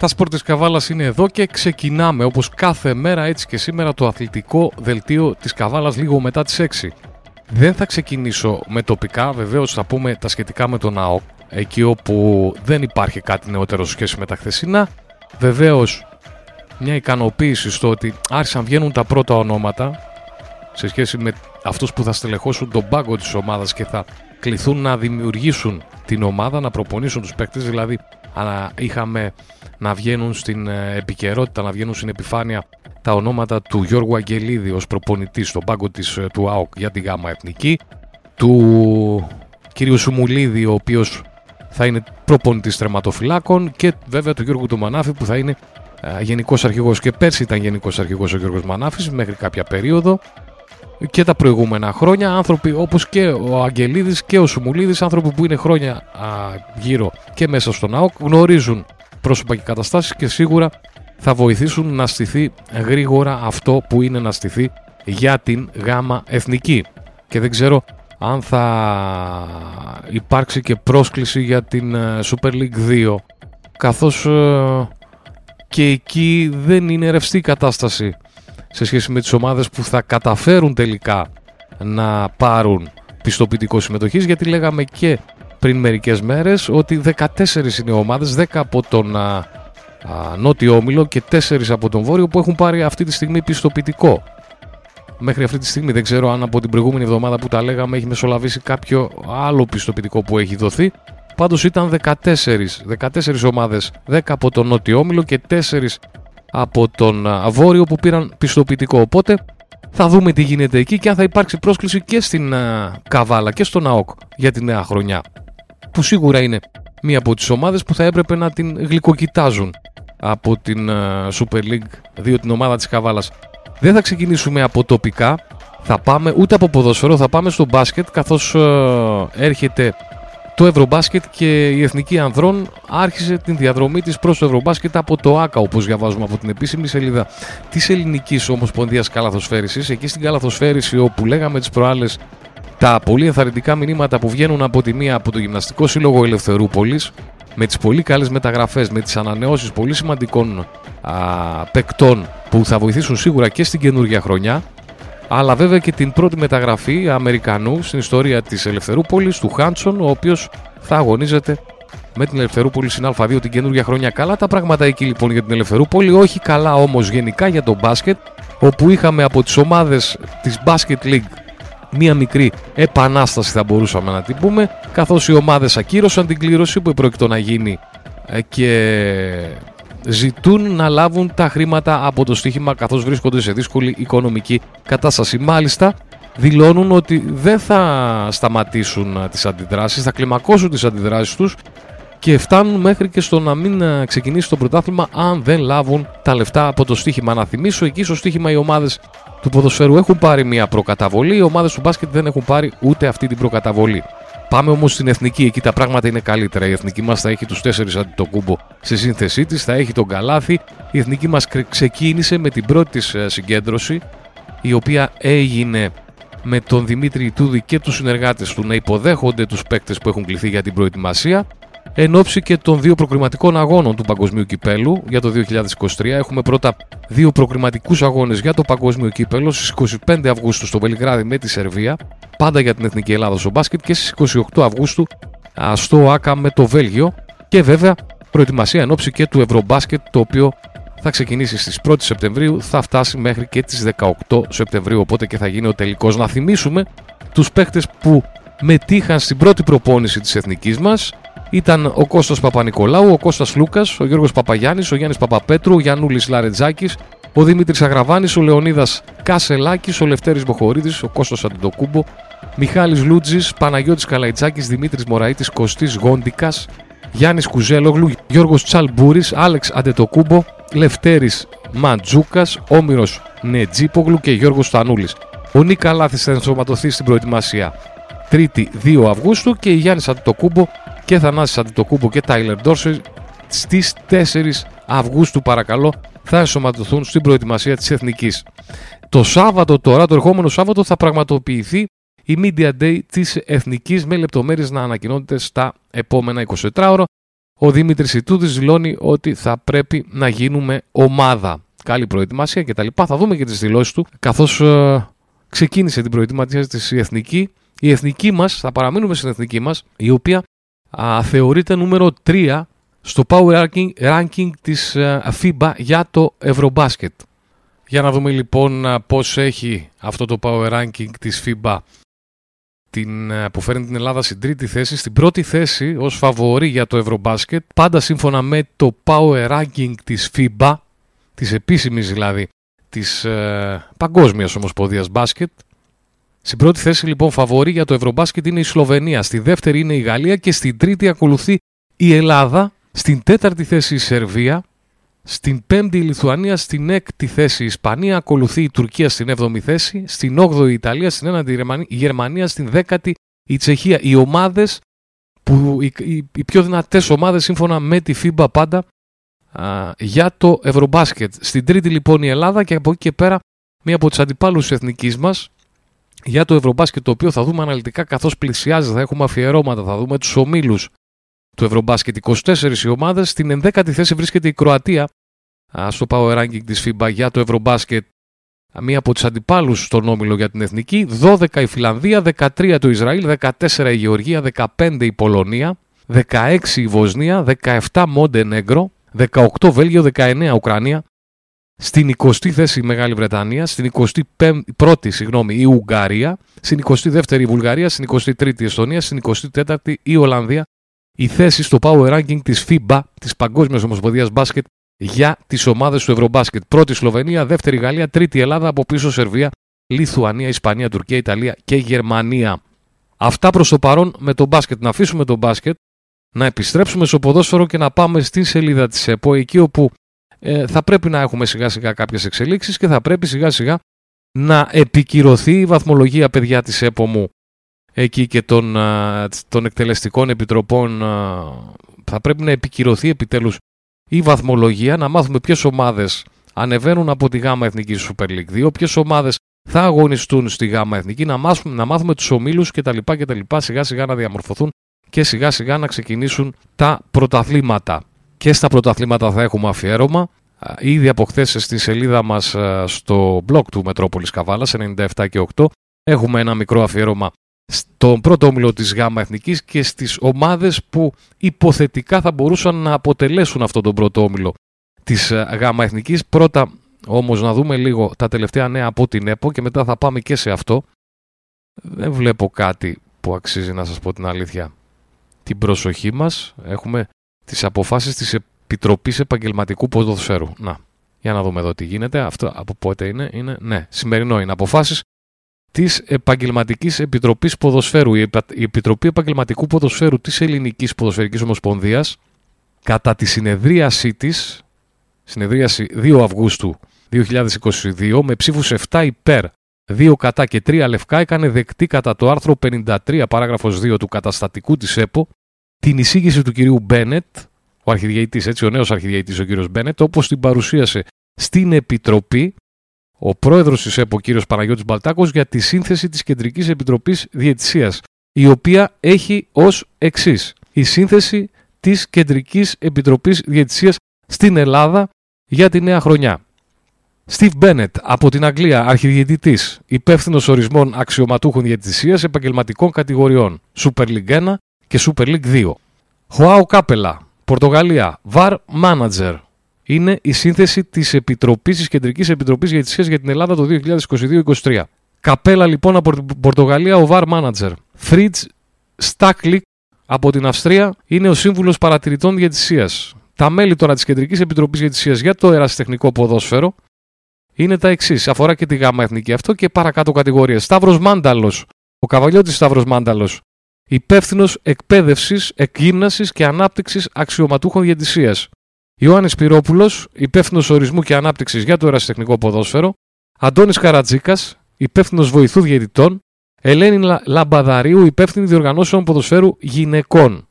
Τα σπορ της Καβάλας είναι εδώ και ξεκινάμε όπως κάθε μέρα έτσι και σήμερα το αθλητικό δελτίο της Καβάλας λίγο μετά τις 6. Δεν θα ξεκινήσω με τοπικά, βεβαίως θα πούμε τα σχετικά με τον ΑΟΚ, εκεί όπου δεν υπάρχει κάτι νεότερο σχέση με τα χθεσινά. Βεβαίως μια ικανοποίηση στο ότι άρχισαν βγαίνουν τα πρώτα ονόματα σε σχέση με αυτούς που θα στελεχώσουν τον πάγκο της ομάδας και θα κληθούν να δημιουργήσουν την ομάδα, να προπονήσουν τους παίκτες, δηλαδή είχαμε να βγαίνουν στην ε, επικαιρότητα, να βγαίνουν στην επιφάνεια τα ονόματα του Γιώργου Αγγελίδη ως προπονητής στον πάγκο της, ε, του ΑΟΚ για τη ΓΑΜΑ Εθνική, του κύριου Σουμουλίδη ο οποίος θα είναι προπονητής τερματοφυλάκων και βέβαια του Γιώργου του Μανάφη που θα είναι ε, γενικός αρχηγός. Και πέρσι ήταν γενικός αρχηγός ο Γιώργος Μανάφης μέχρι κάποια περίοδο. Και τα προηγούμενα χρόνια άνθρωποι όπως και ο Αγγελίδης και ο Σουμουλίδης άνθρωποι που είναι χρόνια α, γύρω και μέσα στον ΑΟΚ γνωρίζουν πρόσωπα και καταστάσεις και σίγουρα θα βοηθήσουν να στηθεί γρήγορα αυτό που είναι να στηθεί για την γάμα εθνική. Και δεν ξέρω αν θα υπάρξει και πρόσκληση για την ε, Super League 2 καθώς ε, και εκεί δεν είναι ρευστή κατάσταση σε σχέση με τις ομάδες που θα καταφέρουν τελικά να πάρουν πιστοποιητικό συμμετοχής γιατί λέγαμε και πριν μερικές μέρες ότι 14 είναι ομάδες, 10 από τον α, α, νότιο όμιλο και 4 από τον βόρειο που έχουν πάρει αυτή τη στιγμή πιστοποιητικό. Μέχρι αυτή τη στιγμή δεν ξέρω αν από την προηγούμενη εβδομάδα που τα λέγαμε έχει μεσολαβήσει κάποιο άλλο πιστοποιητικό που έχει δοθεί. Πάντως ήταν 14, 14 ομάδες, 10 από τον νότιο όμιλο και 4 από τον Βόρειο που πήραν πιστοποιητικό. Οπότε θα δούμε τι γίνεται εκεί και αν θα υπάρξει πρόσκληση και στην Καβάλα και στον ΑΟΚ για τη νέα χρονιά. Που σίγουρα είναι μία από τις ομάδες που θα έπρεπε να την γλυκοκοιτάζουν από την Super League 2 την ομάδα της Καβάλας. Δεν θα ξεκινήσουμε από τοπικά, θα πάμε ούτε από ποδοσφαιρό, θα πάμε στο μπάσκετ καθώς έρχεται το Ευρωμπάσκετ και η Εθνική Ανδρών άρχισε την διαδρομή της προς το Ευρωμπάσκετ από το ΆΚΑ όπως διαβάζουμε από την επίσημη σελίδα της Ελληνικής Ομοσπονδίας Καλαθοσφαίρισης εκεί στην Καλαθοσφαίριση όπου λέγαμε τις προάλλες τα πολύ ενθαρρυντικά μηνύματα που βγαίνουν από τη μία από το Γυμναστικό Σύλλογο Ελευθερούπολης με τις πολύ καλές μεταγραφές, με τις ανανεώσεις πολύ σημαντικών α, παικτών που θα βοηθήσουν σίγουρα και στην καινούργια χρονιά αλλά βέβαια και την πρώτη μεταγραφή Αμερικανού στην ιστορία της Ελευθερούπολης, του Χάντσον, ο οποίος θα αγωνίζεται με την Ελευθερούπολη στην Α2 την καινούργια χρόνια. Καλά τα πράγματα εκεί λοιπόν για την Ελευθερούπολη, όχι καλά όμως γενικά για το μπάσκετ, όπου είχαμε από τις ομάδες της Basket League μία μικρή επανάσταση θα μπορούσαμε να την πούμε, καθώς οι ομάδες ακύρωσαν την κλήρωση που πρόκειται να γίνει ε, και ζητούν να λάβουν τα χρήματα από το στοίχημα καθώς βρίσκονται σε δύσκολη οικονομική κατάσταση. Μάλιστα, δηλώνουν ότι δεν θα σταματήσουν τις αντιδράσεις, θα κλιμακώσουν τις αντιδράσεις τους και φτάνουν μέχρι και στο να μην ξεκινήσει το πρωτάθλημα αν δεν λάβουν τα λεφτά από το στοίχημα. Να θυμίσω, εκεί στο στοίχημα οι ομάδες του ποδοσφαίρου έχουν πάρει μια προκαταβολή, οι ομάδες του μπάσκετ δεν έχουν πάρει ούτε αυτή την προκαταβολή. Πάμε όμως στην εθνική, εκεί τα πράγματα είναι καλύτερα. Η εθνική μας θα έχει τους τέσσερις αντί το κούμπο στη σύνθεσή της, θα έχει τον καλάθι. Η εθνική μας ξεκίνησε με την πρώτη της ε, συγκέντρωση, η οποία έγινε με τον Δημήτρη Τούδη και τους συνεργάτες του να υποδέχονται τους παίκτες που έχουν κληθεί για την προετοιμασία. Εν ώψη και των δύο προκριματικών αγώνων του Παγκοσμίου Κυπέλου για το 2023, έχουμε πρώτα δύο προκριματικούς αγώνες για το Παγκόσμιο Κύπελο στις 25 Αυγούστου στο Βελιγράδι με τη Σερβία πάντα για την Εθνική Ελλάδα στο μπάσκετ και στις 28 Αυγούστου στο ΆΚΑ με το Βέλγιο και βέβαια προετοιμασία εν ώψη και του Ευρωμπάσκετ το οποίο θα ξεκινήσει στις 1 Σεπτεμβρίου, θα φτάσει μέχρι και τις 18 Σεπτεμβρίου, οπότε και θα γίνει ο τελικός. Να θυμίσουμε τους παίχτες που μετήχαν στην πρώτη προπόνηση της εθνικής μας. Ήταν ο Κώστας Παπα-Νικολάου, ο Κώστας Λούκας, ο Γιώργος Παπαγιάννης, ο Γιάννης Παπαπέτρου, ο Γιαννούλης Λαρετζάκης, ο Δημήτρης Αγραβάνης, ο Λεωνίδας Κασελάκης, ο Λευτέρης Μποχορίδης, ο Κώστας Αντιτοκούμπο, Μιχάλης Λούτζης, Παναγιώτης Καλαϊτσάκης, Δημήτρης Μωραήτης, Κωστής Γόντικας, Γιάννης Κουζέλογλου, Γιώργος Τσαλμπούρης, Άλεξ Αντετοκούμπο, Λευτέρης Μαντζούκας, Όμηρος Νετζίπογλου και Γιώργος Στανούλης. Ο Νίκα Λάθης θα ενσωματωθεί στην προετοιμασία 3η 2 Αυγούστου και η Γιάννης Αντετοκούμπο και Θανάσης Αντετοκούμπο και Τάιλερ Ντόρσερ στις 4 Αυγούστου παρακαλώ θα ενσωματωθούν στην προετοιμασία της Εθνικής. Το Σάββατο τώρα, το ερχόμενο Σάββατο θα πραγματοποιηθεί η Media Day της Εθνικής με λεπτομέρειες να ανακοινώνεται στα επόμενα 24 ώρα ο Δημήτρης Ιτούδης δηλώνει ότι θα πρέπει να γίνουμε ομάδα. Καλή προετοιμασία κτλ. Θα δούμε και τις δηλώσεις του καθώς ε, ξεκίνησε την προετοιμασία της η εθνική. Η εθνική μας, θα παραμείνουμε στην εθνική μας, η οποία α, θεωρείται νούμερο 3 στο Power Ranking, ranking της ε, FIBA για το Ευρωμπάσκετ. Για να δούμε λοιπόν πώς έχει αυτό το Power Ranking της FIBA την, ε, που φέρνει την Ελλάδα στην τρίτη θέση. Στην πρώτη θέση ως φαβορή για το Ευρωμπάσκετ, πάντα σύμφωνα με το Power Ranking της FIBA, της επίσημης δηλαδή, της ε, Παγκόσμιας Ομοσπονδίας Μπάσκετ. Στην πρώτη θέση λοιπόν φαβορή για το Ευρωμπάσκετ είναι η Σλοβενία, στη δεύτερη είναι η Γαλλία και στην τρίτη ακολουθεί η Ελλάδα, στην τέταρτη θέση η Σερβία, στην πέμπτη η Λιθουανία, στην έκτη θέση η Ισπανία, ακολουθεί η Τουρκία στην έβδομη θέση, στην όγδοη η Ιταλία, στην ένατη η Γερμανία, στην δέκατη η Τσεχία. Οι ομάδες, που, οι, οι, οι πιο δυνατές ομάδες σύμφωνα με τη FIBA πάντα α, για το Ευρωμπάσκετ. Στην τρίτη λοιπόν η Ελλάδα και από εκεί και πέρα μία από τις αντιπάλους εθνικής μας για το Ευρωμπάσκετ το οποίο θα δούμε αναλυτικά καθώς πλησιάζει, θα έχουμε αφιερώματα, θα δούμε τους ομίλους του Ευρωμπάσκετ 24 οι ομάδες. Στην 11η θέση βρίσκεται η Κροατία στο Power Ranking της FIBA για το Ευρωμπάσκετ μία από τις αντιπάλους στον Όμιλο για την Εθνική, 12 η Φιλανδία, 13 το Ισραήλ, 14 η Γεωργία, 15 η Πολωνία, 16 η Βοσνία, 17 Μόντενέγκρο, 18 Βέλγιο, 19 Ουκρανία, στην 20η θέση η Μεγάλη Βρετανία, στην 21η συγγνώμη, η Ουγγαρία, στην 22η η Βουλγαρία, στην 23η η Εστονία, στην 24η η Ολλανδία. Η θέση στο Power Ranking της FIBA, της Παγκόσμιας Ομοσπονδίας Μπάσκετ, για τις ομάδες του Ευρωμπάσκετ. Πρώτη Σλοβενία, δεύτερη Γαλλία, τρίτη Ελλάδα, από πίσω Σερβία, Λιθουανία, Ισπανία, Τουρκία, Ιταλία και Γερμανία. Αυτά προς το παρόν με το μπάσκετ. Να αφήσουμε το μπάσκετ, να επιστρέψουμε στο ποδόσφαιρο και να πάμε στην σελίδα της ΕΠΟ, εκεί όπου ε, θα πρέπει να έχουμε σιγά σιγά κάποιες εξελίξεις και θα πρέπει σιγά σιγά να επικυρωθεί η βαθμολογία παιδιά της ΕΠΟ μου εκεί και των, των εκτελεστικών επιτροπών θα πρέπει να επικυρωθεί επιτέλους η βαθμολογία, να μάθουμε ποιες ομάδες ανεβαίνουν από τη ΓΑΜΑ Εθνική Super League 2, ποιες ομάδες θα αγωνιστούν στη ΓΑΜΑ Εθνική, να μάθουμε, να μάθουμε τους ομίλους κτλ, κτλ. Σιγά σιγά να διαμορφωθούν και σιγά σιγά να ξεκινήσουν τα πρωταθλήματα. Και στα πρωταθλήματα θα έχουμε αφιέρωμα. Ήδη από χθες στη σελίδα μας στο blog του Μετρόπολης Καβάλας 97 και 8 έχουμε ένα μικρό αφιέρωμα στον πρώτο όμιλο της ΓΑΜΑ Εθνικής και στις ομάδες που υποθετικά θα μπορούσαν να αποτελέσουν αυτόν τον πρώτο όμιλο της ε, ΓΑΜΑ Εθνικής. Πρώτα όμως να δούμε λίγο τα τελευταία νέα από την ΕΠΟ και μετά θα πάμε και σε αυτό. Δεν βλέπω κάτι που αξίζει να σας πω την αλήθεια. Την προσοχή μας έχουμε τις αποφάσεις της Επιτροπής Επαγγελματικού Ποδοσφαίρου. Να, για να δούμε εδώ τι γίνεται. Αυτό από πότε είναι. είναι ναι, σημερινό είναι αποφάσεις της Επαγγελματικής Επιτροπής Ποδοσφαίρου. Η Επιτροπή Επαγγελματικού Ποδοσφαίρου της Ελληνικής Ποδοσφαιρικής Ομοσπονδίας, κατά τη συνεδρίασή της, συνεδρίαση 2 Αυγούστου 2022, με ψήφους 7 υπέρ, 2 κατά και 3 λευκά, έκανε δεκτή κατά το άρθρο 53 παράγραφος 2 του καταστατικού της ΕΠΟ την εισήγηση του κυρίου Μπένετ, ο αρχιδιαιτής, έτσι, ο νέος αρχιδιαιτής ο κύριος Μπένετ, όπως την παρουσίασε στην Επιτροπή ο πρόεδρος της ΕΠΟ, κ. Παναγιώτης Μπαλτάκος, για τη σύνθεση της Κεντρικής Επιτροπής Διαιτησίας, η οποία έχει ως εξής. Η σύνθεση της Κεντρικής Επιτροπής Διαιτησίας στην Ελλάδα για τη νέα χρονιά. Steve Bennett από την Αγγλία, αρχιδιαιτητής, υπεύθυνος ορισμών αξιωματούχων διαιτησίας επαγγελματικών κατηγοριών Super League 1 και Super League 2. Χωάου Κάπελα, Πορτογαλία, VAR Manager, είναι η σύνθεση της Επιτροπής, της Κεντρικής Επιτροπής Διαιτησία για την Ελλάδα το 2022-2023. Καπέλα λοιπόν από την Πορτογαλία, ο VAR Manager. Φριτς Στάκλικ από την Αυστρία είναι ο σύμβουλος παρατηρητών διαιτησίας. Τα μέλη τώρα της Κεντρικής Επιτροπής Διαιτησίας για το ερασιτεχνικό ποδόσφαιρο είναι τα εξής. Αφορά και τη Γάμα Εθνική αυτό και παρακάτω κατηγορίες. Σταύρος Μάνταλος. Ο καβαλιώτης Σταύρος Μάνταλος. Υπεύθυνος εκπαίδευσης, εκγύμνασης και ανάπτυξης αξιωματούχων διαιτησίας. Ιωάννης Πυρόπουλος, υπεύθυνος ορισμού και ανάπτυξης για το ερασιτεχνικό ποδόσφαιρο, Αντώνης Καρατζίκας, υπεύθυνος βοηθού διαιτητών, Ελένη Λαμπαδαρίου, υπεύθυνη διοργανώσεων ποδοσφαίρου γυναικών.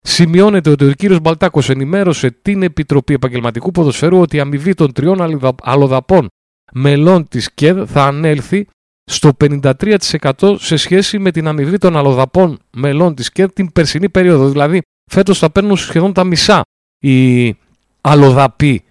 Σημειώνεται ότι ο κ. Μπαλτάκος ενημέρωσε την Επιτροπή Επαγγελματικού Ποδοσφαίρου ότι η αμοιβή των τριών αλλοδαπών μελών της ΚΕΔ θα ανέλθει στο 53% σε σχέση με την αμοιβή των αλλοδαπών μελών της ΚΕΔ την περσινή περίοδο. Δηλαδή, Φέτος θα παίρνουν σχεδόν τα μισά οι αλλοδαποί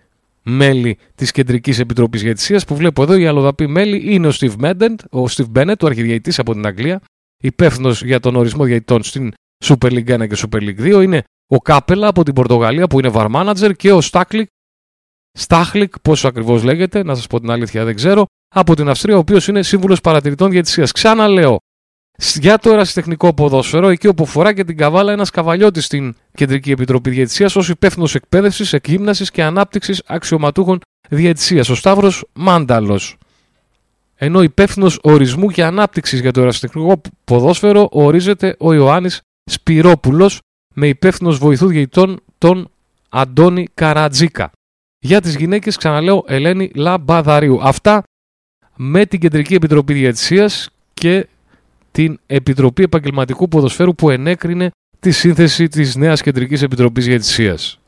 μέλη της Κεντρικής Επιτροπής Διαιτησίας. Που βλέπω εδώ, οι αλλοδαποί μέλη είναι ο Steve Bennett, ο Steve Bennett, ο αρχιδιαιτής από την Αγγλία, υπεύθυνος για τον ορισμό διαιτητών στην Super League 1 και Super League 2. Είναι ο Καπέλα από την Πορτογαλία που είναι VAR Manager και ο Στάκλικ, Στάχλικ, πώς ακριβώς λέγεται, να σας πω την αλήθεια δεν ξέρω, από την Αυστρία, ο οποίος είναι σύμβουλος παρατηρητών διαιτησίας. Ξαναλέω, για το ερασιτεχνικό ποδόσφαιρο, εκεί όπου αφορά και την Καβάλα ένας καβαλιώτης στην Κεντρική Επιτροπή Διαιτησίας ως υπεύθυνος εκπαίδευσης, εκγύμνασης και ανάπτυξης αξιωματούχων διαιτησία, ο Σταύρος Μάνταλος. Ενώ υπεύθυνος ορισμού και ανάπτυξης για το ερασιτεχνικό ποδόσφαιρο ορίζεται ο Ιωάννης Σπυρόπουλος, με υπεύθυνος βοηθού διαιτητών τον Αντώνη Καρατζίκα. Για τις γυναίκες, ξαναλέω, Ελένη Λαμπαδαρίου. Αυτά με την Κεντρική Επιτροπή Διαιτησίας και την Επιτροπή Επαγγελματικού Ποδοσφαίρου που ενέκρινε τη σύνθεση της νέας Κεντρικής Επιτροπής Διαιτησίας.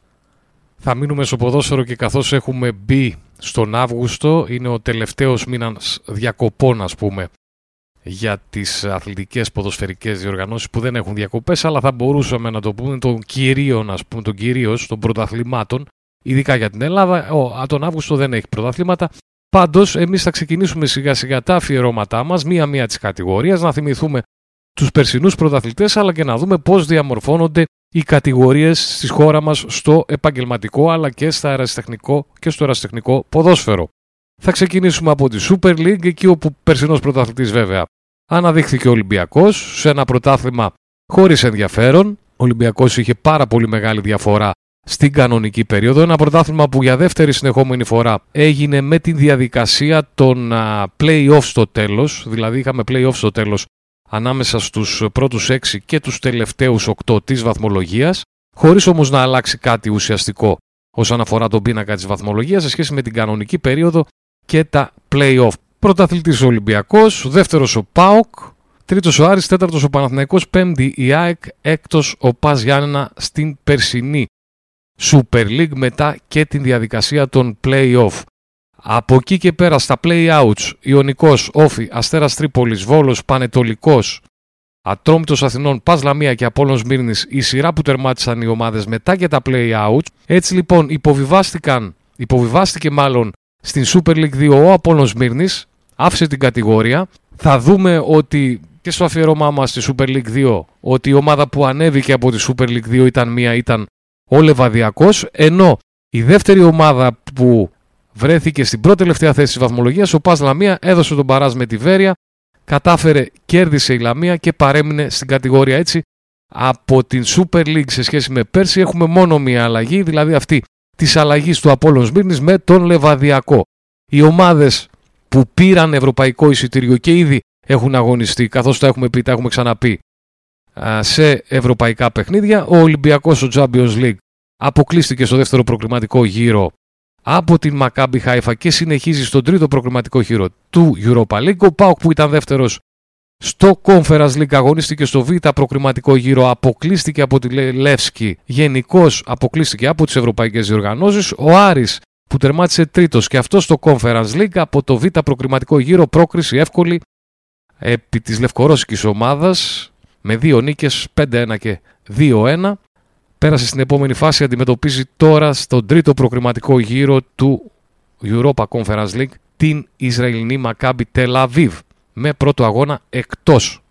Θα μείνουμε στο ποδόσφαιρο και καθώς έχουμε μπει στον Αύγουστο, είναι ο τελευταίος μήνας διακοπών ας πούμε για τις αθλητικές ποδοσφαιρικές διοργανώσεις που δεν έχουν διακοπές αλλά θα μπορούσαμε να το πούμε των κυρίων, ας πούμε, των κυρίως των πρωταθλημάτων ειδικά για την Ελλάδα. Ο, τον Αύγουστο δεν έχει πρωταθλήματα Πάντως, εμείς θα ξεκινήσουμε σιγά σιγά τα αφιερώματά μας, μία-μία της κατηγορίας, να θυμηθούμε τους περσινούς πρωταθλητές, αλλά και να δούμε πώς διαμορφώνονται οι κατηγορίες στη χώρα μας στο επαγγελματικό αλλά και, στα αεραστεχνικό και στο αεραστεχνικό ποδόσφαιρο. Θα ξεκινήσουμε από τη Super League, εκεί όπου περσινός πρωταθλητής βέβαια αναδείχθηκε ο Ολυμπιακός σε ένα πρωτάθλημα χωρίς ενδιαφέρον. Ο Ολυμπιακός είχε πάρα πολύ μεγάλη διαφορά στην κανονική περίοδο. Ένα πρωτάθλημα που για δεύτερη συνεχόμενη φορά έγινε με τη διαδικασία των play-off στο τέλος. Δηλαδή είχαμε play-off στο τέλος ανάμεσα στους πρώτους 6 και τους τελευταίους 8 της βαθμολογίας, χωρίς όμως να αλλάξει κάτι ουσιαστικό όσον αφορά τον πίνακα της βαθμολογίας σε σχέση με την κανονική περίοδο και τα play-off. Πρωταθλητής ο Ολυμπιακός, δεύτερος ο ΠΑΟΚ, τρίτος ο Άρης, τέταρτος ο Παναθηναϊκός, πέμπτη η ΑΕΚ, έκτος ο Πας Γιάννενα στην περσινή Super League μετά και την διαδικασία των play-off. Από εκεί και πέρα στα play-outs, Ιωνικός, Όφη, Αστέρας Τρίπολης, Βόλος, Πανετολικός, Ατρόμητος Αθηνών, Πας Λαμία και Απόλλων Μύρνης, η σειρά που τερμάτισαν οι ομάδες μετά και τα play-outs. Έτσι λοιπόν υποβιβάστηκαν, υποβιβάστηκε μάλλον στην Super League 2 ο Απόλλων Μύρνης, άφησε την κατηγορία. Θα δούμε ότι και στο αφιερώμά μας στη Super League 2 ότι η ομάδα που ανέβηκε από τη Super League 2 ήταν μία, ήταν ο Λεβαδιακός, ενώ η δεύτερη ομάδα που βρέθηκε στην πρώτη τελευταία θέση της βαθμολογίας, ο Πας Λαμία έδωσε τον παράζ με τη Βέρεια, κατάφερε, κέρδισε η Λαμία και παρέμεινε στην κατηγορία έτσι. Από την Super League σε σχέση με πέρσι έχουμε μόνο μία αλλαγή, δηλαδή αυτή της αλλαγής του Απόλλων Σμύρνης με τον Λεβαδιακό. Οι ομάδες που πήραν ευρωπαϊκό εισιτήριο και ήδη έχουν αγωνιστεί, καθώς τα έχουμε πει, τα έχουμε ξαναπεί, σε ευρωπαϊκά παιχνίδια. Ο Ολυμπιακός στο Champions League αποκλείστηκε στο δεύτερο προκριματικό γύρο από την Maccabi Haifa και συνεχίζει στον τρίτο προκριματικό γύρο του Europa League. Ο Πάοκ που ήταν δεύτερος στο Conference League αγωνίστηκε στο Β προκριματικό γύρο, αποκλείστηκε από τη Λεύσκη, γενικώς αποκλείστηκε από τις ευρωπαϊκές διοργανώσεις. Ο Άρης που τερμάτισε τρίτος και αυτός στο Conference League από το Β προκριματικό γύρο πρόκριση εύκολη επί της λευκορώσικης ομάδας με δύο νίκες 5-1 και 2-1. Πέρασε στην επόμενη φάση, αντιμετωπίζει τώρα στον τρίτο προκριματικό γύρο του Europa Conference League την Ισραηλινή Maccabi Tel Aviv με πρώτο αγώνα εκτός.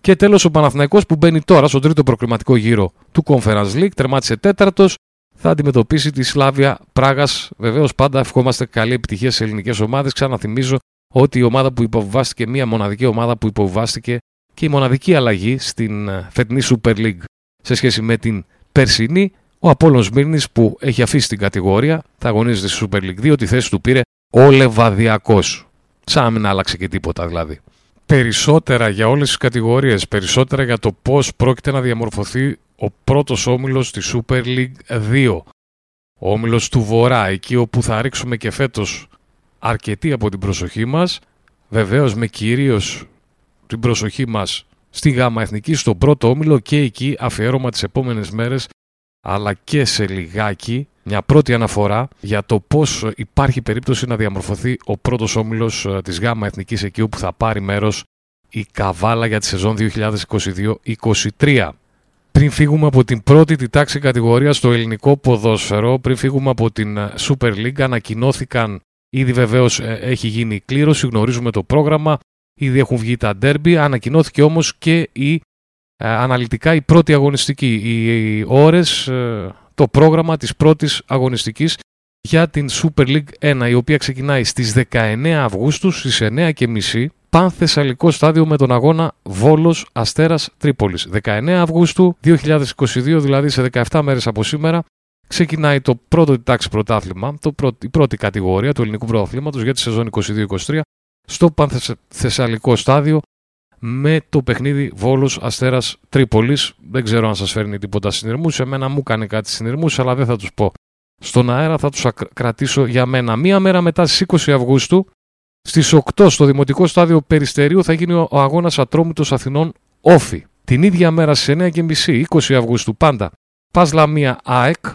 Και τέλος ο Παναθηναϊκός που μπαίνει τώρα στον τρίτο προκριματικό γύρο του Conference League, τερμάτισε τέταρτος, θα αντιμετωπίσει τη Σλάβια Πράγας. Βεβαίως πάντα ευχόμαστε καλή επιτυχία σε ελληνικές ομάδες. Ξαναθυμίζω ότι η ομάδα που υποβιβάστηκε, μία μοναδική ομάδα που υποβιβάστηκε και η μοναδική αλλαγή στην ε, φετινή Super League σε σχέση με την περσινή, ο Απόλλων Σμύρνης που έχει αφήσει την κατηγορία, θα αγωνίζεται στη Super League 2, τη θέση του πήρε ο Λεβαδιακός. Σαν να μην άλλαξε και τίποτα δηλαδή. Περισσότερα για όλες τις κατηγορίες, περισσότερα για το πώς πρόκειται να διαμορφωθεί ο πρώτος όμιλος στη Super League 2. Ο όμιλος του Βορρά, εκεί όπου θα ρίξουμε και φέτος αρκετή από την προσοχή μας, βεβαίως με κυρίως την προσοχή μας στη ΓΑΜΑ Εθνική, στον πρώτο όμιλο και εκεί αφιέρωμα τις επόμενες μέρες αλλά και σε λιγάκι μια πρώτη αναφορά για το πώς υπάρχει περίπτωση να διαμορφωθεί ο πρώτος όμιλος ε, της ΓΑΜΑ Εθνικής εκεί όπου θα πάρει μέρος η Καβάλα για τη σεζόν 2022-2023. πριν φύγουμε από την πρώτη τη τάξη κατηγορία στο ελληνικό ποδόσφαιρο, πριν φύγουμε από την ε, Super League, ανακοινώθηκαν, ήδη βεβαίως ε, έχει γίνει η κλήρωση, γνωρίζουμε το πρόγραμμα, ήδη έχουν βγει τα ντέρμπι, ανακοινώθηκε όμως και η ε, αναλυτικά η πρώτη αγωνιστική, οι ώρες, το πρόγραμμα της πρώτης αγωνιστικής για την Super League 1, η οποία ξεκινάει στις 19 Αυγούστου στις 9.30 πανθεσσαλικό στάδιο με τον αγώνα Βόλος Αστέρας Τρίπολης. 19 Αυγούστου 2022, δηλαδή σε 17 μέρες από σήμερα, ξεκινάει το πρώτο τάξη πρωτάθλημα, το η πρώτη κατηγορία του ελληνικού πρωταθλήματος για τη σεζόν 22-23 στο πανθεσσαλικό στάδιο με το παιχνίδι Βόλος Αστέρας Τρίπολης. Δεν ξέρω αν σας φέρνει τίποτα συνειρμούς, εμένα μου κάνει κάτι συνειρμούς, αλλά δεν θα τους πω. Στον αέρα θα τους κρατήσω για μένα. Μία μέρα μετά στις 20 Αυγούστου Στις 8 στο Δημοτικό Στάδιο Περιστερίου θα γίνει ο αγώνας Ατρόμητος Αθηνών Όφη. Την ίδια μέρα στις 9.30, 20 Αυγούστου πάντα, Πας Λαμία ΑΕΚ.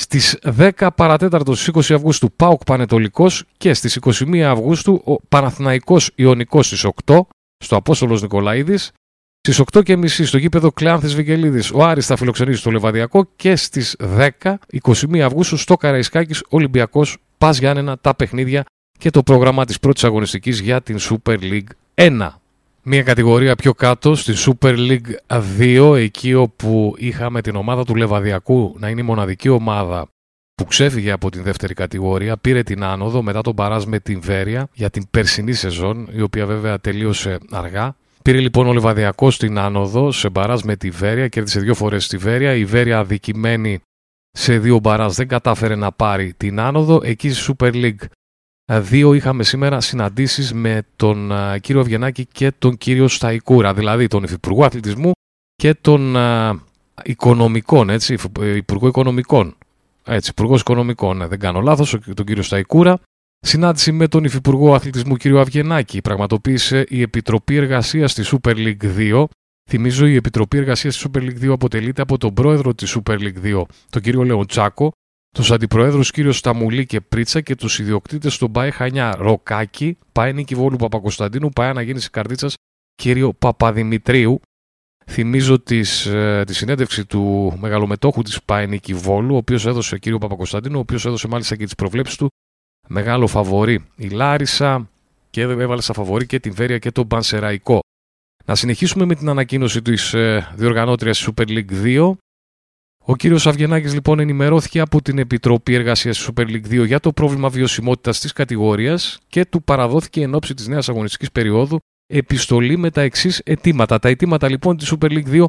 Στις 10 παρατέταρτος στις 20 Αυγούστου ΠΑΟΚ Πανετολικός και στις 21 Αυγούστου ο Παναθηναϊκός Ιωνικός στις 8 στο Απόστολος Νικολαίδης. Στις 8.30 στο γήπεδο Κλεάνθης Βικελίδης ο Άρης θα φιλοξενήσει το Λεβαδιακό και στις 10, 21 Αυγούστου στο Καραϊσκάκης Ολυμπιακός Πας Γιάννενα τα παιχνίδια και το πρόγραμμα της πρώτης αγωνιστικής για την Super League 1. Μία κατηγορία πιο κάτω στη Super League 2, εκεί όπου είχαμε την ομάδα του Λεβαδιακού να είναι η μοναδική ομάδα που ξέφυγε από την δεύτερη κατηγορία, πήρε την άνοδο μετά τον παράζ με την Βέρεια για την περσινή σεζόν, η οποία βέβαια τελείωσε αργά. Πήρε λοιπόν ο Λεβαδιακός την άνοδο σε μπαράζ με τη Βέρεια, κέρδισε δύο φορές τη Βέρεια. Η Βέρεια αδικημένη σε δύο μπαράζ δεν κατάφερε να πάρει την άνοδο. Εκεί στη Super League δύο είχαμε σήμερα συναντήσεις με τον κύριο Αυγενάκη και τον κύριο Σταϊκούρα, δηλαδή τον Υφυπουργό Αθλητισμού και τον Οικονομικών, έτσι, Υπουργό Οικονομικών. Έτσι, Υπουργός Οικονομικών, ναι, δεν κάνω λάθος, τον κύριο Σταϊκούρα. Συνάντηση με τον Υφυπουργό Αθλητισμού κύριο Αυγενάκη πραγματοποίησε η Επιτροπή Εργασίας στη Super League 2. Θυμίζω η Επιτροπή Εργασίας στη Super League 2 αποτελείται από τον πρόεδρο της Super League 2, τον κύριο Λεοντσάκο, τους αντιπροέδρους κύριο Σταμουλή και Πρίτσα και τους ιδιοκτήτες του Μπάε Χανιά Ροκάκη, Πάε Νίκη Βόλου Παπακοσταντίνου, Πάε Αναγέννηση Καρδίτσας κύριο Παπαδημητρίου. Θυμίζω της, ε, τη συνέντευξη του μεγαλομετόχου της Πάε Νίκη Βόλου, ο οποίος έδωσε κύριο Παπακοσταντίνου, ο οποίος έδωσε μάλιστα και τις προβλέψεις του μεγάλο φαβορή η Λάρισα και έβαλε σαν φαβορή και την Βέρεια και τον Πανσεραϊκό. Να συνεχίσουμε με την ανακοίνωση της ε, διοργανώτριας Super League 2 ο κύριος Αυγενάκης λοιπόν ενημερώθηκε από την Επιτροπή Εργασίας Super League 2 για το πρόβλημα βιωσιμότητας της κατηγορίας και του παραδόθηκε εν ώψη της νέας αγωνιστικής περίοδου επιστολή με τα εξής αιτήματα. Τα αιτήματα λοιπόν της Super League 2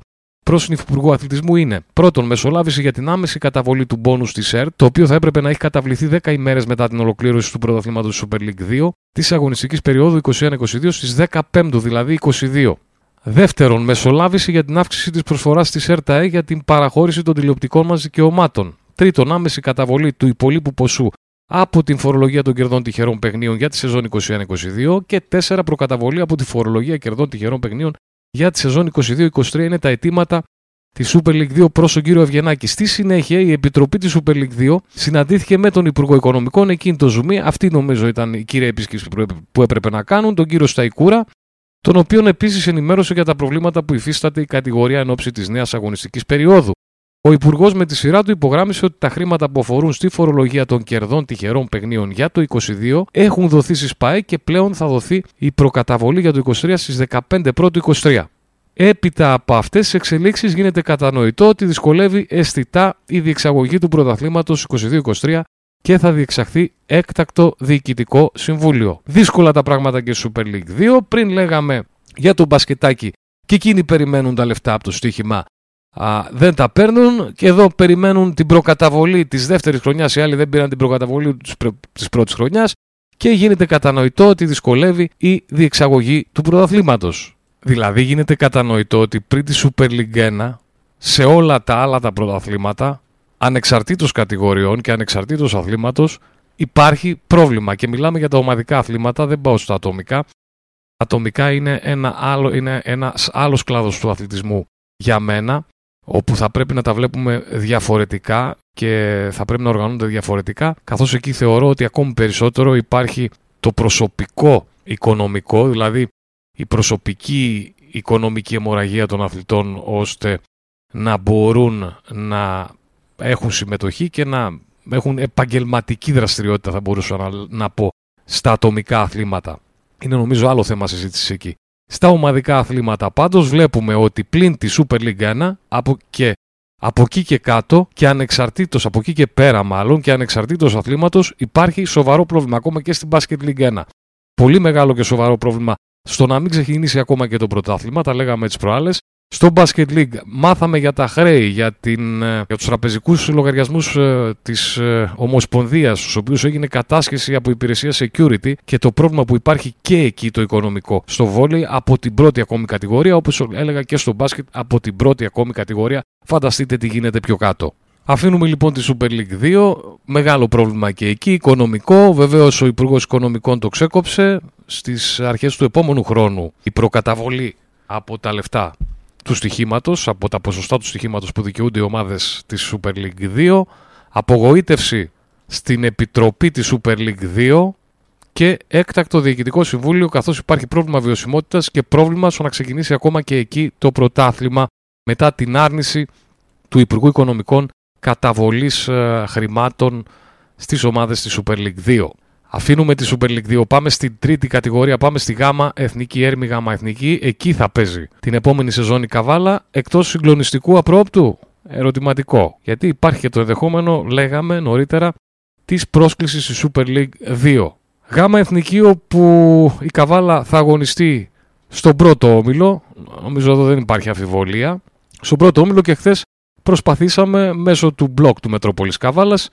προς την Υφυπουργό Αθλητισμού είναι πρώτον, μεσολάβηση για την άμεση καταβολή του μπόνους της ΣΕΡ, το οποίο θα έπρεπε να έχει καταβληθεί 10 ημέρες μετά την ολοκλήρωση του πρωταθλήματος Super League 2 της αγωνιστικής περίοδου 21-22 στις 15 δηλαδή 22. Δεύτερον, μεσολάβηση για την αύξηση της προσφοράς της ΕΡΤΑΕ για την παραχώρηση των τηλεοπτικών μας δικαιωμάτων. Τρίτον, άμεση καταβολή του υπολείπου ποσού από την φορολογία των κερδών τυχερών παιχνίων για τη σεζόν 21-22 και τέσσερα προκαταβολή από τη φορολογία κερδών τυχερών παιχνίων για τη σεζόν 22-23 είναι τα αιτήματα της Super League 2 προς τον κύριο Αυγενάκη. Στη συνέχεια, η Επιτροπή της Super League 2 συναντήθηκε με τον Υπουργό Οικονομικών, εκείνη το ζουμί. Αυτή νομίζω ήταν η κύρια επίσκεψη που έπρεπε να κάνουν, τον κύριο Σταϊκούρα, τον οποίον επίσης ενημέρωσε για τα προβλήματα που υφίσταται η κατηγορία εν ώψη της νέας αγωνιστικής περίοδου. Ο Υπουργός με τη σειρά του υπογράμμισε ότι τα χρήματα που αφορούν στη φορολογία των κερδών τυχερών παιχνίων για το 2022 έχουν δοθεί στις ΠΑΕ και πλέον θα δοθεί η προκαταβολή για το 2023 στις 15 πρώτου 23. Έπειτα από αυτές τις εξελίξεις γίνεται κατανοητό ότι δυσκολεύει αισθητά η διεξαγωγή του πρωταθλήματος 22-23 και θα διεξαχθεί έκτακτο διοικητικό συμβούλιο. Δύσκολα τα πράγματα και Super League 2. Πριν λέγαμε για τον μπασκετάκι και εκείνοι περιμένουν τα λεφτά από το στοίχημα. Α, δεν τα παίρνουν και εδώ περιμένουν την προκαταβολή της δεύτερης χρονιάς. Οι άλλοι δεν πήραν την προκαταβολή της πρώτης χρονιάς και γίνεται κατανοητό ότι δυσκολεύει η διεξαγωγή του πρωταθλήματος. Δηλαδή γίνεται κατανοητό ότι πριν τη Super League 1 σε όλα τα άλλα τα πρωταθλήματα ανεξαρτήτως κατηγοριών και ανεξαρτήτως αθλήματος υπάρχει πρόβλημα και μιλάμε για τα ομαδικά αθλήματα, δεν πάω στα ατομικά. Ατομικά είναι ένα άλλο, είναι ένας άλλος κλάδος του αθλητισμού για μένα, όπου θα πρέπει να τα βλέπουμε διαφορετικά και θα πρέπει να οργανώνονται διαφορετικά, καθώς εκεί θεωρώ ότι ακόμη περισσότερο υπάρχει το προσωπικό οικονομικό, δηλαδή η προσωπική οικονομική αιμορραγία των αθλητών, ώστε να μπορούν να έχουν συμμετοχή και να έχουν επαγγελματική δραστηριότητα θα μπορούσα να, να πω στα ατομικά αθλήματα. Είναι νομίζω άλλο θέμα συζήτησης εκεί. Στα ομαδικά αθλήματα πάντως βλέπουμε ότι πλην τη Super League 1 από και από εκεί και κάτω και ανεξαρτήτως, από εκεί και πέρα μάλλον και ανεξαρτήτως αθλήματος υπάρχει σοβαρό πρόβλημα ακόμα και στην Basket League 1. Πολύ μεγάλο και σοβαρό πρόβλημα στο να μην ξεκινήσει ακόμα και το πρωτάθλημα, τα λέγαμε τις προάλλες, στο Basket League μάθαμε για τα χρέη, για, την, ε, για τους τραπεζικούς λογαριασμούς ε, της ε, Ομοσπονδίας, στους οποίους έγινε κατάσχεση από υπηρεσία security και το πρόβλημα που υπάρχει και εκεί το οικονομικό. Στο βόλεϊ από την πρώτη ακόμη κατηγορία, όπως έλεγα και στο μπάσκετ από την πρώτη ακόμη κατηγορία. Φανταστείτε τι γίνεται πιο κάτω. Αφήνουμε λοιπόν τη Super League 2. Μεγάλο πρόβλημα και εκεί, οικονομικό. Βεβαίως ο Υπουργός Οικονομικών το ξέκοψε. Στις αρχές του επόμενου χρόνου η προκαταβολή από τα λεφτά του στοιχήματος, από τα ποσοστά του στοιχήματος που δικαιούνται οι ομάδες της Super League 2, απογοήτευση στην επιτροπή της Super League 2 και έκτακτο διοικητικό συμβούλιο καθώς υπάρχει πρόβλημα βιωσιμότητας και πρόβλημα στο να ξεκινήσει ακόμα και εκεί το πρωτάθλημα μετά την άρνηση του Υπουργού Οικονομικών καταβολής ε, χρημάτων στις ομάδες της Super League 2. Αφήνουμε τη Super League 2, πάμε στην τρίτη κατηγορία, πάμε στη γάμα εθνική, έρμη γάμα εθνική. Εκεί θα παίζει την επόμενη σεζόν η Καβάλα, εκτός συγκλονιστικού απρόπτου. Ερωτηματικό. Γιατί υπάρχει και το ενδεχόμενο, λέγαμε νωρίτερα, της πρόσκλησης στη Super League 2. Γάμα εθνική όπου η Καβάλα θα αγωνιστεί στον πρώτο όμιλο. Νομίζω εδώ δεν υπάρχει αμφιβολία. Στον πρώτο όμιλο και χθες προσπαθήσαμε μέσω του μπλοκ του Μετρόπολης Καβάλας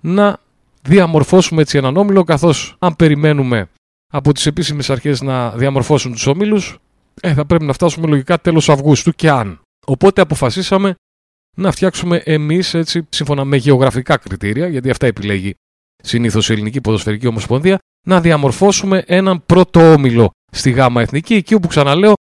να διαμορφώσουμε έτσι έναν όμιλο, καθώς αν περιμένουμε από τις επίσημες αρχές να διαμορφώσουν τους όμιλους, ε, θα πρέπει να φτάσουμε λογικά τέλος Αυγούστου και αν. Οπότε αποφασίσαμε να φτιάξουμε εμείς έτσι σύμφωνα με γεωγραφικά κριτήρια, γιατί αυτά επιλέγει συνήθως η Ελληνική Ποδοσφαιρική Ομοσπονδία, να διαμορφώσουμε έναν πρώτο όμιλο στη ΓΑΜΑ Εθνική, εκεί όπου ξαναλέω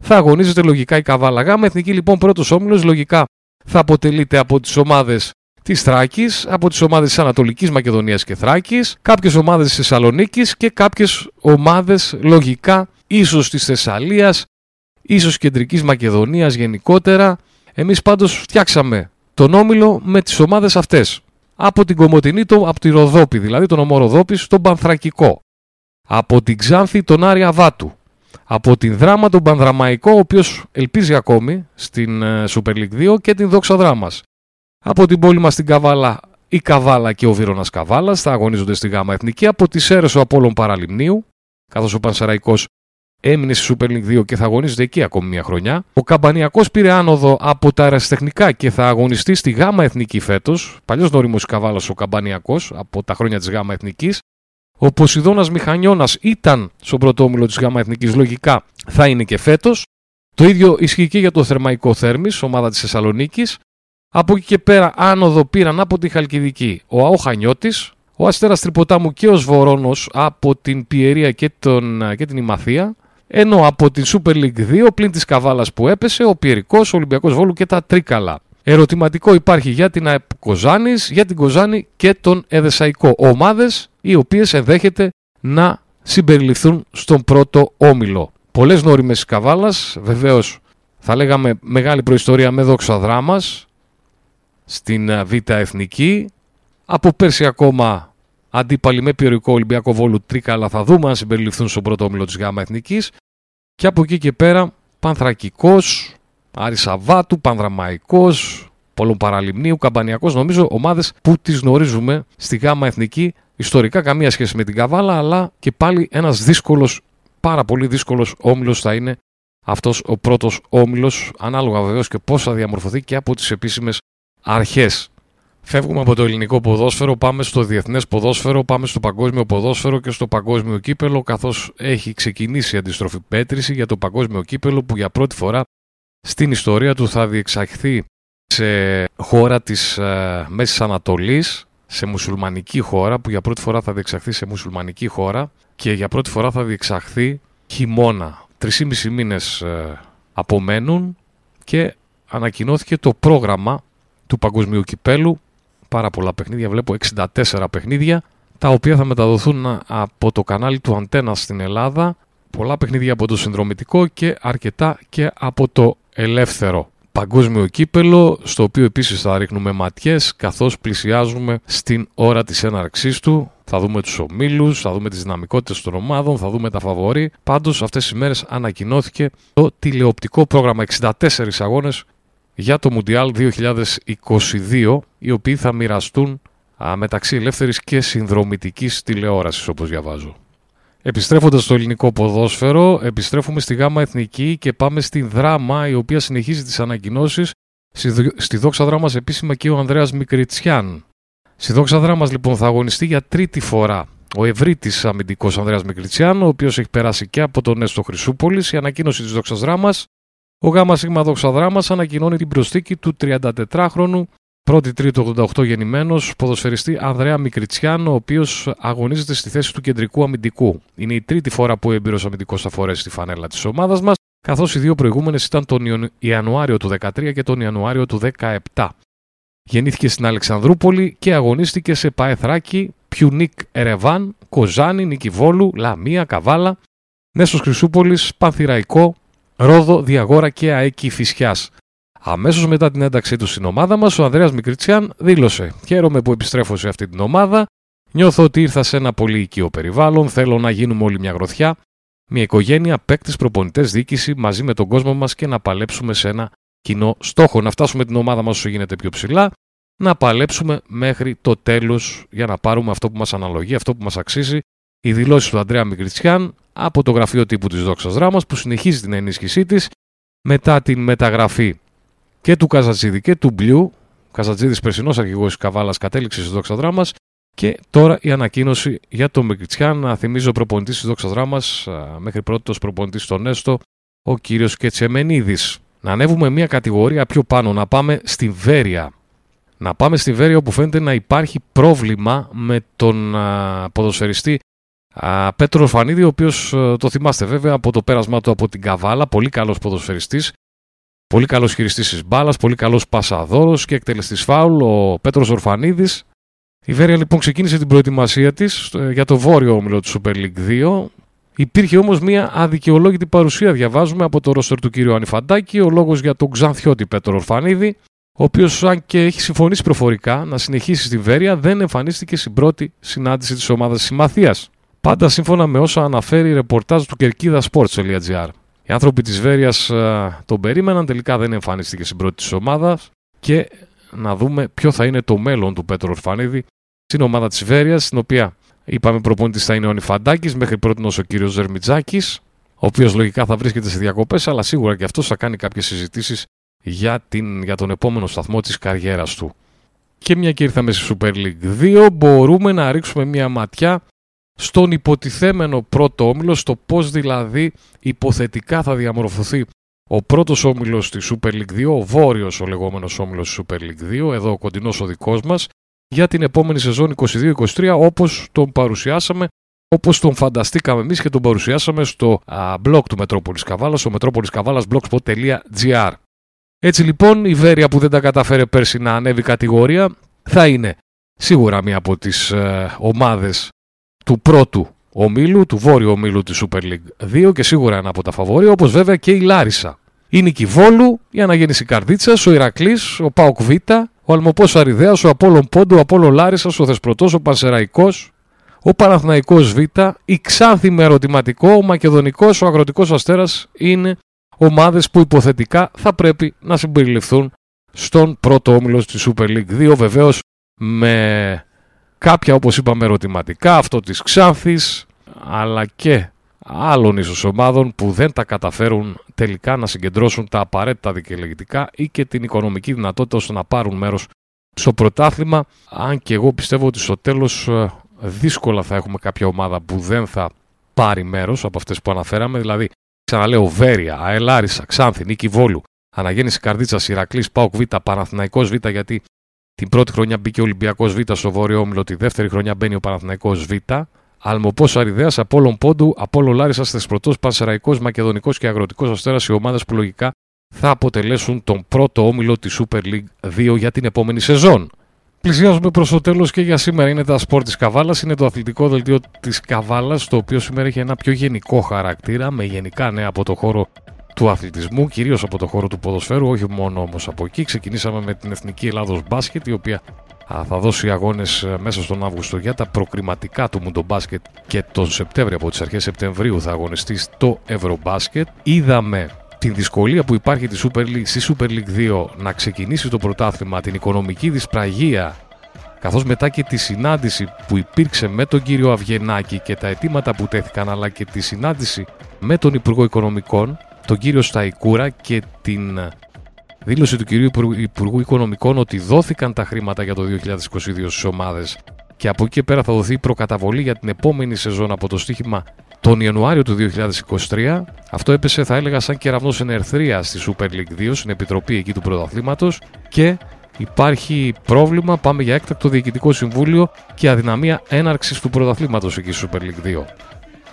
θα αγωνίζεται λογικά η Καβάλα. ΓΑΜΑ Εθνική λοιπόν πρώτος όμιλος λογικά θα αποτελείται από τις ομάδες της Θράκης, από τις ομάδες της Ανατολικής Μακεδονίας και Θράκης, κάποιες ομάδες της Θεσσαλονίκης και κάποιες ομάδες λογικά ίσως της Θεσσαλίας, ίσως κεντρικής Μακεδονίας γενικότερα. Εμείς πάντως φτιάξαμε τον όμιλο με τις ομάδες αυτές. Από την Κομωτινή, από τη Ροδόπη, δηλαδή τον Ομοροδόπη, στον Πανθρακικό. Από την Ξάνθη, τον Άρια Βάτου. Από την Δράμα, τον Πανδραμαϊκό, ο οποίος ελπίζει ακόμη στην ε, Super League 2 και την Δόξα Δράμας. Από την πόλη μας στην Καβάλα, η Καβάλα και ο Βύρονα Καβάλας θα αγωνίζονται στη ΓΑΜΑ Εθνική. Από τη Σέρε ο Απόλων Παραλιμνίου, καθώς ο Πανσεραϊκός έμεινε στη Super League 2 και θα αγωνίζεται εκεί ακόμη μια χρονιά. Ο Καμπανιακός πήρε άνοδο από τα αεραστεχνικά και θα αγωνιστεί στη ΓΑΜΑ Εθνική φέτος. Παλιός νόριμο Καβάλας ο Καμπανιακός από τα χρόνια της ΓΑΜΑ Εθνικής. Ο Ποσειδώνας Μηχανιώνας ήταν στον πρωτόμιλο της ΓΑΜΑ Εθνικής, λογικά θα είναι και φέτος. Το ίδιο ισχύει και για το Θερμαϊκό Θέρμης, ομάδα της Θεσσαλονίκης. Από εκεί και πέρα άνοδο πήραν από τη Χαλκιδική ο Αοχανιώτης, ο Αστέρας Τρυποτάμου και ο Σβορώνος από την Πιερία και, τον, και την Ημαθία, ενώ από την Super League 2 πλην της Καβάλας που έπεσε ο Πιερικός, ο Ολυμπιακός Βόλου και τα Τρίκαλα. Ερωτηματικό υπάρχει για την ΑΕΠ Κοζάνης, για την Κοζάνη και τον Εδεσαϊκό. Ομάδες οι οποίες ενδέχεται να συμπεριληφθούν στον πρώτο όμιλο. Πολλές νόριμες Καβάλας, βεβαίως θα λέγαμε μεγάλη προϊστορία με δόξα δράμας, στην ε, Β' Εθνική. Από πέρσι ακόμα αντίπαλοι με ποιορικό Ολυμπιακό Βόλου Τρίκα, αλλά θα δούμε αν συμπεριληφθούν στον πρώτο όμιλο της Γ' Εθνικής. Και από εκεί και πέρα Πανθρακικός, Άρης Σαββάτου, Πανδραμαϊκός, Πολλών Παραλιμνίου, Καμπανιακός, νομίζω ομάδες που τις γνωρίζουμε στη Γ' Εθνική. Ιστορικά καμία σχέση με την Καβάλα, αλλά και πάλι ένας δύσκολος, πάρα πολύ δύσκολος όμιλος θα είναι αυτός ο πρώτος όμιλος, ανάλογα βεβαίως και πώς θα διαμορφωθεί και από τις επίσημες αρχές. Φεύγουμε από το ελληνικό ποδόσφαιρο, πάμε στο διεθνές ποδόσφαιρο, πάμε στο παγκόσμιο ποδόσφαιρο και στο παγκόσμιο κύπελο, καθώς έχει ξεκινήσει η αντιστροφή πέτρηση για το παγκόσμιο κύπελο που για πρώτη φορά στην ιστορία του θα διεξαχθεί σε χώρα της ε, Μέσης Ανατολής, σε μουσουλμανική χώρα, που για πρώτη φορά θα διεξαχθεί σε μουσουλμανική χώρα και για πρώτη φορά θα διεξαχθεί χειμώνα. Τρισήμισι μήνες ε, απομένουν και ανακοινώθηκε το πρόγραμμα του Παγκοσμίου Κυπέλου. Πάρα πολλά παιχνίδια, βλέπω 64 παιχνίδια, τα οποία θα μεταδοθούν από το κανάλι του Αντένα στην Ελλάδα. Πολλά παιχνίδια από το συνδρομητικό και αρκετά και από το ελεύθερο. παγκόσμιο κύπελο, στο οποίο επίσης θα ρίχνουμε ματιές καθώς πλησιάζουμε στην ώρα της έναρξής του. Θα δούμε τους ομίλους, θα δούμε τις δυναμικότητες των ομάδων, θα δούμε τα φαβορή. Πάντως αυτές τις μέρες ανακοινώθηκε το τηλεοπτικό πρόγραμμα 64 αγώνες για το Μουντιάλ 2022, οι οποίοι θα μοιραστούν μεταξύ ελεύθερης και συνδρομητικής τηλεόρασης όπως διαβάζω. Επιστρέφοντας στο ελληνικό ποδόσφαιρο, επιστρέφουμε στη ΓΑΜΑ Εθνική και πάμε στην Δράμα, η οποία συνεχίζει τις ανακοινώσεις. Στη δόξα δράμας επίσημα και ο Ανδρέας Μικριτσιάν. Στη δόξα δράμας λοιπόν θα αγωνιστεί για τρίτη φορά ο ευρύτης αμυντικός Ανδρέας Μικριτσιάν, ο οποίος έχει περάσει και από τον Έστω Χρυσούπολης. Η ανακοίνωση της Δόξας Δράμα. Ο ΓΑΜΑ ΣΥΓΜΑ Δόξα Δράμα ανακοινώνει την προσθήκη του 34χρονου 1η Τρίτου 88 γεννημένος ποδοσφαιριστή Ανδρέα Μικριτσιάν, ο οποίος αγωνίζεται στη θέση του κεντρικού αμυντικού. Είναι η τρίτη φορά που ο έμπειρος αμυντικός θα φορέσει τη φανέλα της ομάδας μας, καθώς οι δύο προηγούμενες ήταν τον Ιανουάριο του 2013 και τον Ιανουάριο του 2017. Γεννήθηκε στην Αλεξανδρούπολη και αγωνίστηκε σε Παεθράκη, Πιουνίκ Ερεβάν, Κοζάνη, Νικηβόλου, Λαμία, Καβάλα, Νέσο Χρυσούπολης, Πανθυραϊκό, Ρόδο, Διαγόρα και Αέκη Φυσιάς. Αμέσως μετά την ένταξή τους στην ομάδα μας, ο Ανδρέας Μικριτσιάν δήλωσε: Χαίρομαι που επιστρέφω σε αυτή την ομάδα. Νιώθω ότι ήρθα σε ένα πολύ οικείο περιβάλλον. Θέλω να γίνουμε όλοι μια γροθιά. Μια οικογένεια, παίκτες, προπονητές, διοίκηση μαζί με τον κόσμο μας και να παλέψουμε σε ένα κοινό στόχο. Να φτάσουμε την ομάδα μας όσο γίνεται πιο ψηλά. Να παλέψουμε μέχρι το τέλος για να πάρουμε αυτό που μας αναλογεί, αυτό που μας αξίζει. Οι δηλώσεις του Ανδρέα Μικριτσιάν από το γραφείο τύπου της Δόξας Δράμας που συνεχίζει την ενίσχυσή της μετά την μεταγραφή και του Καζατζίδη και του Μπλιού. Καζατζίδης περσινός αρχηγός της Καβάλας κατέληξε στη Δόξα Δράμας. Και τώρα η ανακοίνωση για τον Μικριτσιάν. Να θυμίζω προπονητής της Δόξας Δράμας, μέχρι πρώτος προπονητής στον Έστω, ο κύριος Κετσεμενίδης. Να ανέβουμε μια κατηγορία πιο πάνω, να πάμε στη Βέρεια. Να πάμε στη Βέρεια όπου φαίνεται να υπάρχει πρόβλημα με τον α, ποδοσφαιριστή α, Πέτρο Φανίδη, ο οποίος το θυμάστε βέβαια από το πέρασμά του από την Καβάλα, πολύ καλός ποδοσφαιριστής Πολύ καλός χειριστής της μπάλας, πολύ καλός πασαδόρος και εκτελεστής φάουλ, ο Πέτρος Ορφανίδη. Η Βέρεια λοιπόν ξεκίνησε την προετοιμασία της ε, για το βόρειο όμιλο του Super League 2. Υπήρχε όμως μια αδικαιολόγητη παρουσία, διαβάζουμε από το ρόστερ του κ. Ανιφαντάκη, ο λόγος για τον Ξανθιώτη Πέτρο Ορφανίδη, ο οποίος, αν και έχει συμφωνήσει προφορικά να συνεχίσει στη Βέρεια, δεν εμφανίστηκε στην πρώτη συνάντηση της ομάδας Συμμαθίας. Πάντα σύμφωνα με όσα αναφέρει η ρεπορτάζ του κερκίδα Sports.gr. Οι άνθρωποι της Βέρειας ε, τον περίμεναν, τελικά δεν εμφανίστηκε στην πρώτη της ομάδα και να δούμε ποιο θα είναι το μέλλον του Πέτρο Ορφανίδη στην ομάδα της Βέρειας, στην οποία είπαμε προπονητής θα είναι ο Νιφαντάκης, μέχρι πρώτη ο κύριος Ζερμιτζάκης, ο οποίος λογικά θα βρίσκεται σε διακοπές, αλλά σίγουρα και αυτός θα κάνει κάποιες συζητήσεις για, την, για τον επόμενο σταθμό της καριέρας του. Και μια και ήρθαμε στη Super League 2, μπορούμε να ρίξουμε μια ματιά στον υποτιθέμενο πρώτο όμιλο, στο πώς δηλαδή υποθετικά θα διαμορφωθεί ο πρώτος όμιλος της Super League 2, ο βόρειος ο λεγόμενος όμιλος της Super League 2, εδώ ο κοντινός ο δικός μας, για την επόμενη σεζόν 22-23 όπως τον παρουσιάσαμε, όπως τον φανταστήκαμε εμείς και τον παρουσιάσαμε στο α, blog του Μετρόπολης Καβάλας, στο metropoliscavallasblogspot.gr. Έτσι λοιπόν η Βέρεια που δεν τα καταφέρε πέρσι να ανέβει κατηγορία θα είναι σίγουρα μία από τις ε, ομάδες του πρώτου ομίλου, του βόρειου ομίλου της Super League 2 και σίγουρα ένα από τα φαβόρια, όπως βέβαια και η Λάρισα. Η Νίκη Βόλου, η Αναγέννηση Καρδίτσας, ο Ηρακλής, ο Πάοκ Β, ο Αλμοπός Αριδέας, ο Απόλλων Πόντο, ο Απόλλων Λάρισας, ο Θεσπρωτός, ο Πανσεραϊκός, ο Παναθηναϊκός Β, η Ξάνθη με ερωτηματικό, ο Μακεδονικός, ο Αγροτικός Αστέρας είναι ομάδες που υποθετικά θα πρέπει να συμπεριληφθούν στον πρώτο όμιλο της Super League 2, βεβαίως με Κάποια όπως είπαμε ερωτηματικά, αυτό της Ξάνθης, αλλά και άλλων ίσως ομάδων που δεν τα καταφέρουν τελικά να συγκεντρώσουν τα απαραίτητα δικαιολογητικά ή και την οικονομική δυνατότητα ώστε να πάρουν μέρος στο πρωτάθλημα. Αν και εγώ πιστεύω ότι στο τέλος ε, δύσκολα θα έχουμε κάποια ομάδα που δεν θα πάρει μέρος από αυτές που αναφέραμε. Δηλαδή, ξαναλέω, Βέρεια, Αελάρισα, Ξάνθη, Νίκη Βόλου, Αναγέννηση Καρδίτσα, Ηρακλής, Πάοκ Β, Παναθηναϊκός Β, γιατί την πρώτη χρονιά μπήκε ο Ολυμπιακός Β στο βόρειο όμιλο, τη δεύτερη χρονιά μπαίνει ο Παναθηναϊκός Β. Αλμοπό Αριδέα, Απόλων Πόντου, Απόλο Λάρισας, Θεσπρωτός, Πανσεραϊκός, Μακεδονικός και Αγροτικός Αστέρας, οι ομάδες που λογικά θα αποτελέσουν τον πρώτο όμιλο της Super League 2 για την επόμενη σεζόν. Πλησιάζουμε προς το τέλος και για σήμερα είναι τα σπορ της Καβάλας. Είναι το αθλητικό δελτίο της Καβάλας, το οποίο σήμερα έχει ένα πιο γενικό χαρακτήρα, με γενικά νέα από το χώρο του αθλητισμού, κυρίως από το χώρο του ποδοσφαίρου, όχι μόνο όμως από εκεί. Ξεκινήσαμε με την Εθνική Ελλάδος Μπάσκετ, η οποία θα δώσει αγώνες ε, μέσα στον Αύγουστο για τα προκριματικά του Μουντομπάσκετ και τον Σεπτέμβριο, από τις αρχές Σεπτεμβρίου θα αγωνιστεί στο Ευρωμπάσκετ. Είδαμε την δυσκολία που υπάρχει στη Super League, στη Super League 2 να ξεκινήσει το πρωτάθλημα, την οικονομική δυσπραγία καθώς μετά και τη συνάντηση που υπήρξε με τον κύριο Αυγενάκη και τα αιτήματα που τέθηκαν αλλά και τη συνάντηση με τον Υπουργό Οικονομικών, τον κύριο Σταϊκούρα και την δήλωση του κυρίου Υπουργού Οικονομικών ότι δόθηκαν τα χρήματα για το 2022 στις ομάδες και από εκεί και πέρα θα δοθεί προκαταβολή για την επόμενη σεζόν από το στοίχημα τον Ιανουάριο του 2023. Αυτό έπεσε θα έλεγα σαν κεραυνός ενερθρία στη Super League 2 στην επιτροπή εκεί του πρωταθλήματος και υπάρχει πρόβλημα, πάμε για έκτακτο διοικητικό συμβούλιο και αδυναμία έναρξης του πρωταθλήματος εκεί στο Super League 2.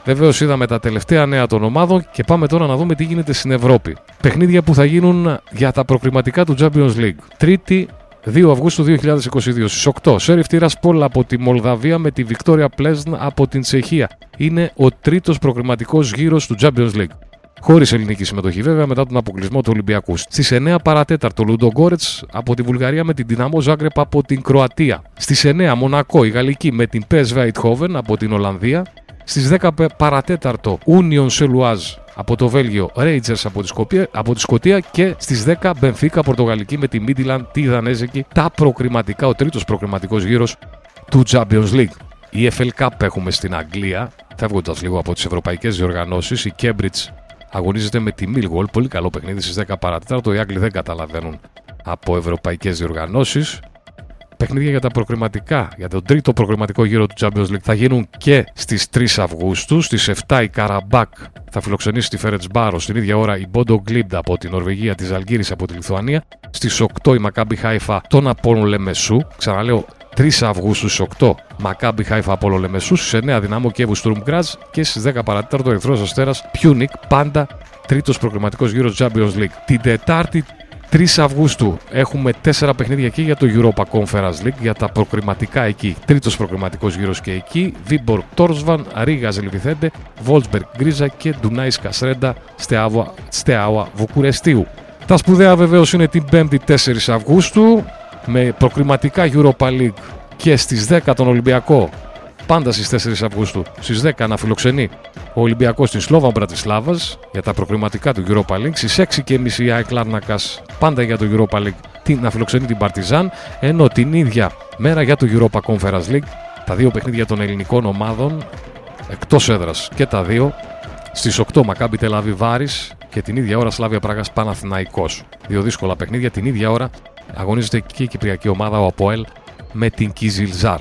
Βεβαίως είδαμε τα τελευταία νέα των ομάδων και πάμε τώρα να δούμε τι γίνεται στην Ευρώπη. Παιχνίδια που θα γίνουν για τα προκριματικά του Champions League. Τρίτη 2 Αυγούστου 2022 στις 8. Σέριφ Τυρασπόλ από τη Μολδαβία με τη Βικτόρια Πλέσν από την Τσεχία. Είναι ο τρίτος προκριματικός γύρος του Champions League. Χωρίς ελληνική συμμετοχή, βέβαια, μετά τον αποκλεισμό του Ολυμπιακού. Στις 9 παρατέταρτο, Λουντογκόρετ από τη Βουλγαρία με την Δυναμό Ζάγκρεπ από την Κροατία. Στις 9 Μονακό, η Γαλλική με την PSV Eindhoven από την Ολλανδία. Στις 10 παρατέταρτο, Union Σελουάζ από το Βέλγιο, Rangers από τη, Σκοπία, από τη Σκωτία και στις 10 Μπενφίκα Πορτογαλική με τη Midland, τη Δανέζικη, τα προκριματικά, ο τρίτος προκριματικός γύρος του Champions League. Η FL Cup έχουμε στην Αγγλία, φεύγοντας λίγο από τις ευρωπαϊκές διοργανώσεις. Η Cambridge αγωνίζεται με τη Millwall. Πολύ καλό παιχνίδι στις 10 παρατέταρτο. Οι Άγγλοι δεν καταλαβαίνουν από ευρωπαϊκές διοργανώσεις. Παιχνίδια για τα προκριματικά, για τον τρίτο προκριματικό γύρο του Champions League θα γίνουν και στις 3 Αυγούστου. Στις 7 η Καραμπάκ θα φιλοξενήσει τη Φερεντσβάρος. Στην ίδια ώρα η Μπόντο Γκλιμτ από την Νορβηγία, τη Ζαλγκίρις από τη Λιθουανία. Στις 8 η Μακάμπι Χάιφα τον Απόλλων Λεμεσού. Ξαναλέω 3 Αυγούστου στις 8 Μακάμπι Χάιφα Απόλλων Λεμεσού, στις 9 Ντιναμό Κιέβου Στουρμ Γκρατς και στις 10 παρά τέταρτο Ερυθρός Αστέρας Πιούνικ, πάντα τρίτος προκριματικός γύρος Champions League. Την Τετάρτη 3 Αυγούστου έχουμε 4 παιχνίδια εκεί για το Europa Conference League, για τα προκριματικά εκεί. Τρίτος προκριματικός γύρος και εκεί. Βίμπορ Τόρσβαν, Ρίγα Ζελβιθέντε, Βόλσμπεργκ Γκρίζα και Ντουνάης Κασρέντα Στεάουα Βουκουρεστίου. Τα σπουδαία βεβαίως είναι την 5η 4 Αυγούστου με προκριματικά Europa League και στις 10 τον Ολυμπιακό πάντα στις 4 Αυγούστου στις 10 να φιλοξενεί ο Ολυμπιακός στην Σλόβα Μπρατισλάβας για τα προκριματικά του Europa League στις 6 και μισή η Λάρνακας πάντα για το Europa League να φιλοξενεί την Παρτιζάν ενώ την ίδια μέρα για το Europa Conference League τα δύο παιχνίδια των ελληνικών ομάδων εκτός έδρας και τα δύο στις 8 Μακάμπι Τελαβή Βάρης και την ίδια ώρα Σλάβια Πράγας Παναθηναϊκός. Δύο δύσκολα παιχνίδια την ίδια ώρα αγωνίζεται και η κυπριακή ομάδα ο Αποέλ με την Κιζιλζάρ.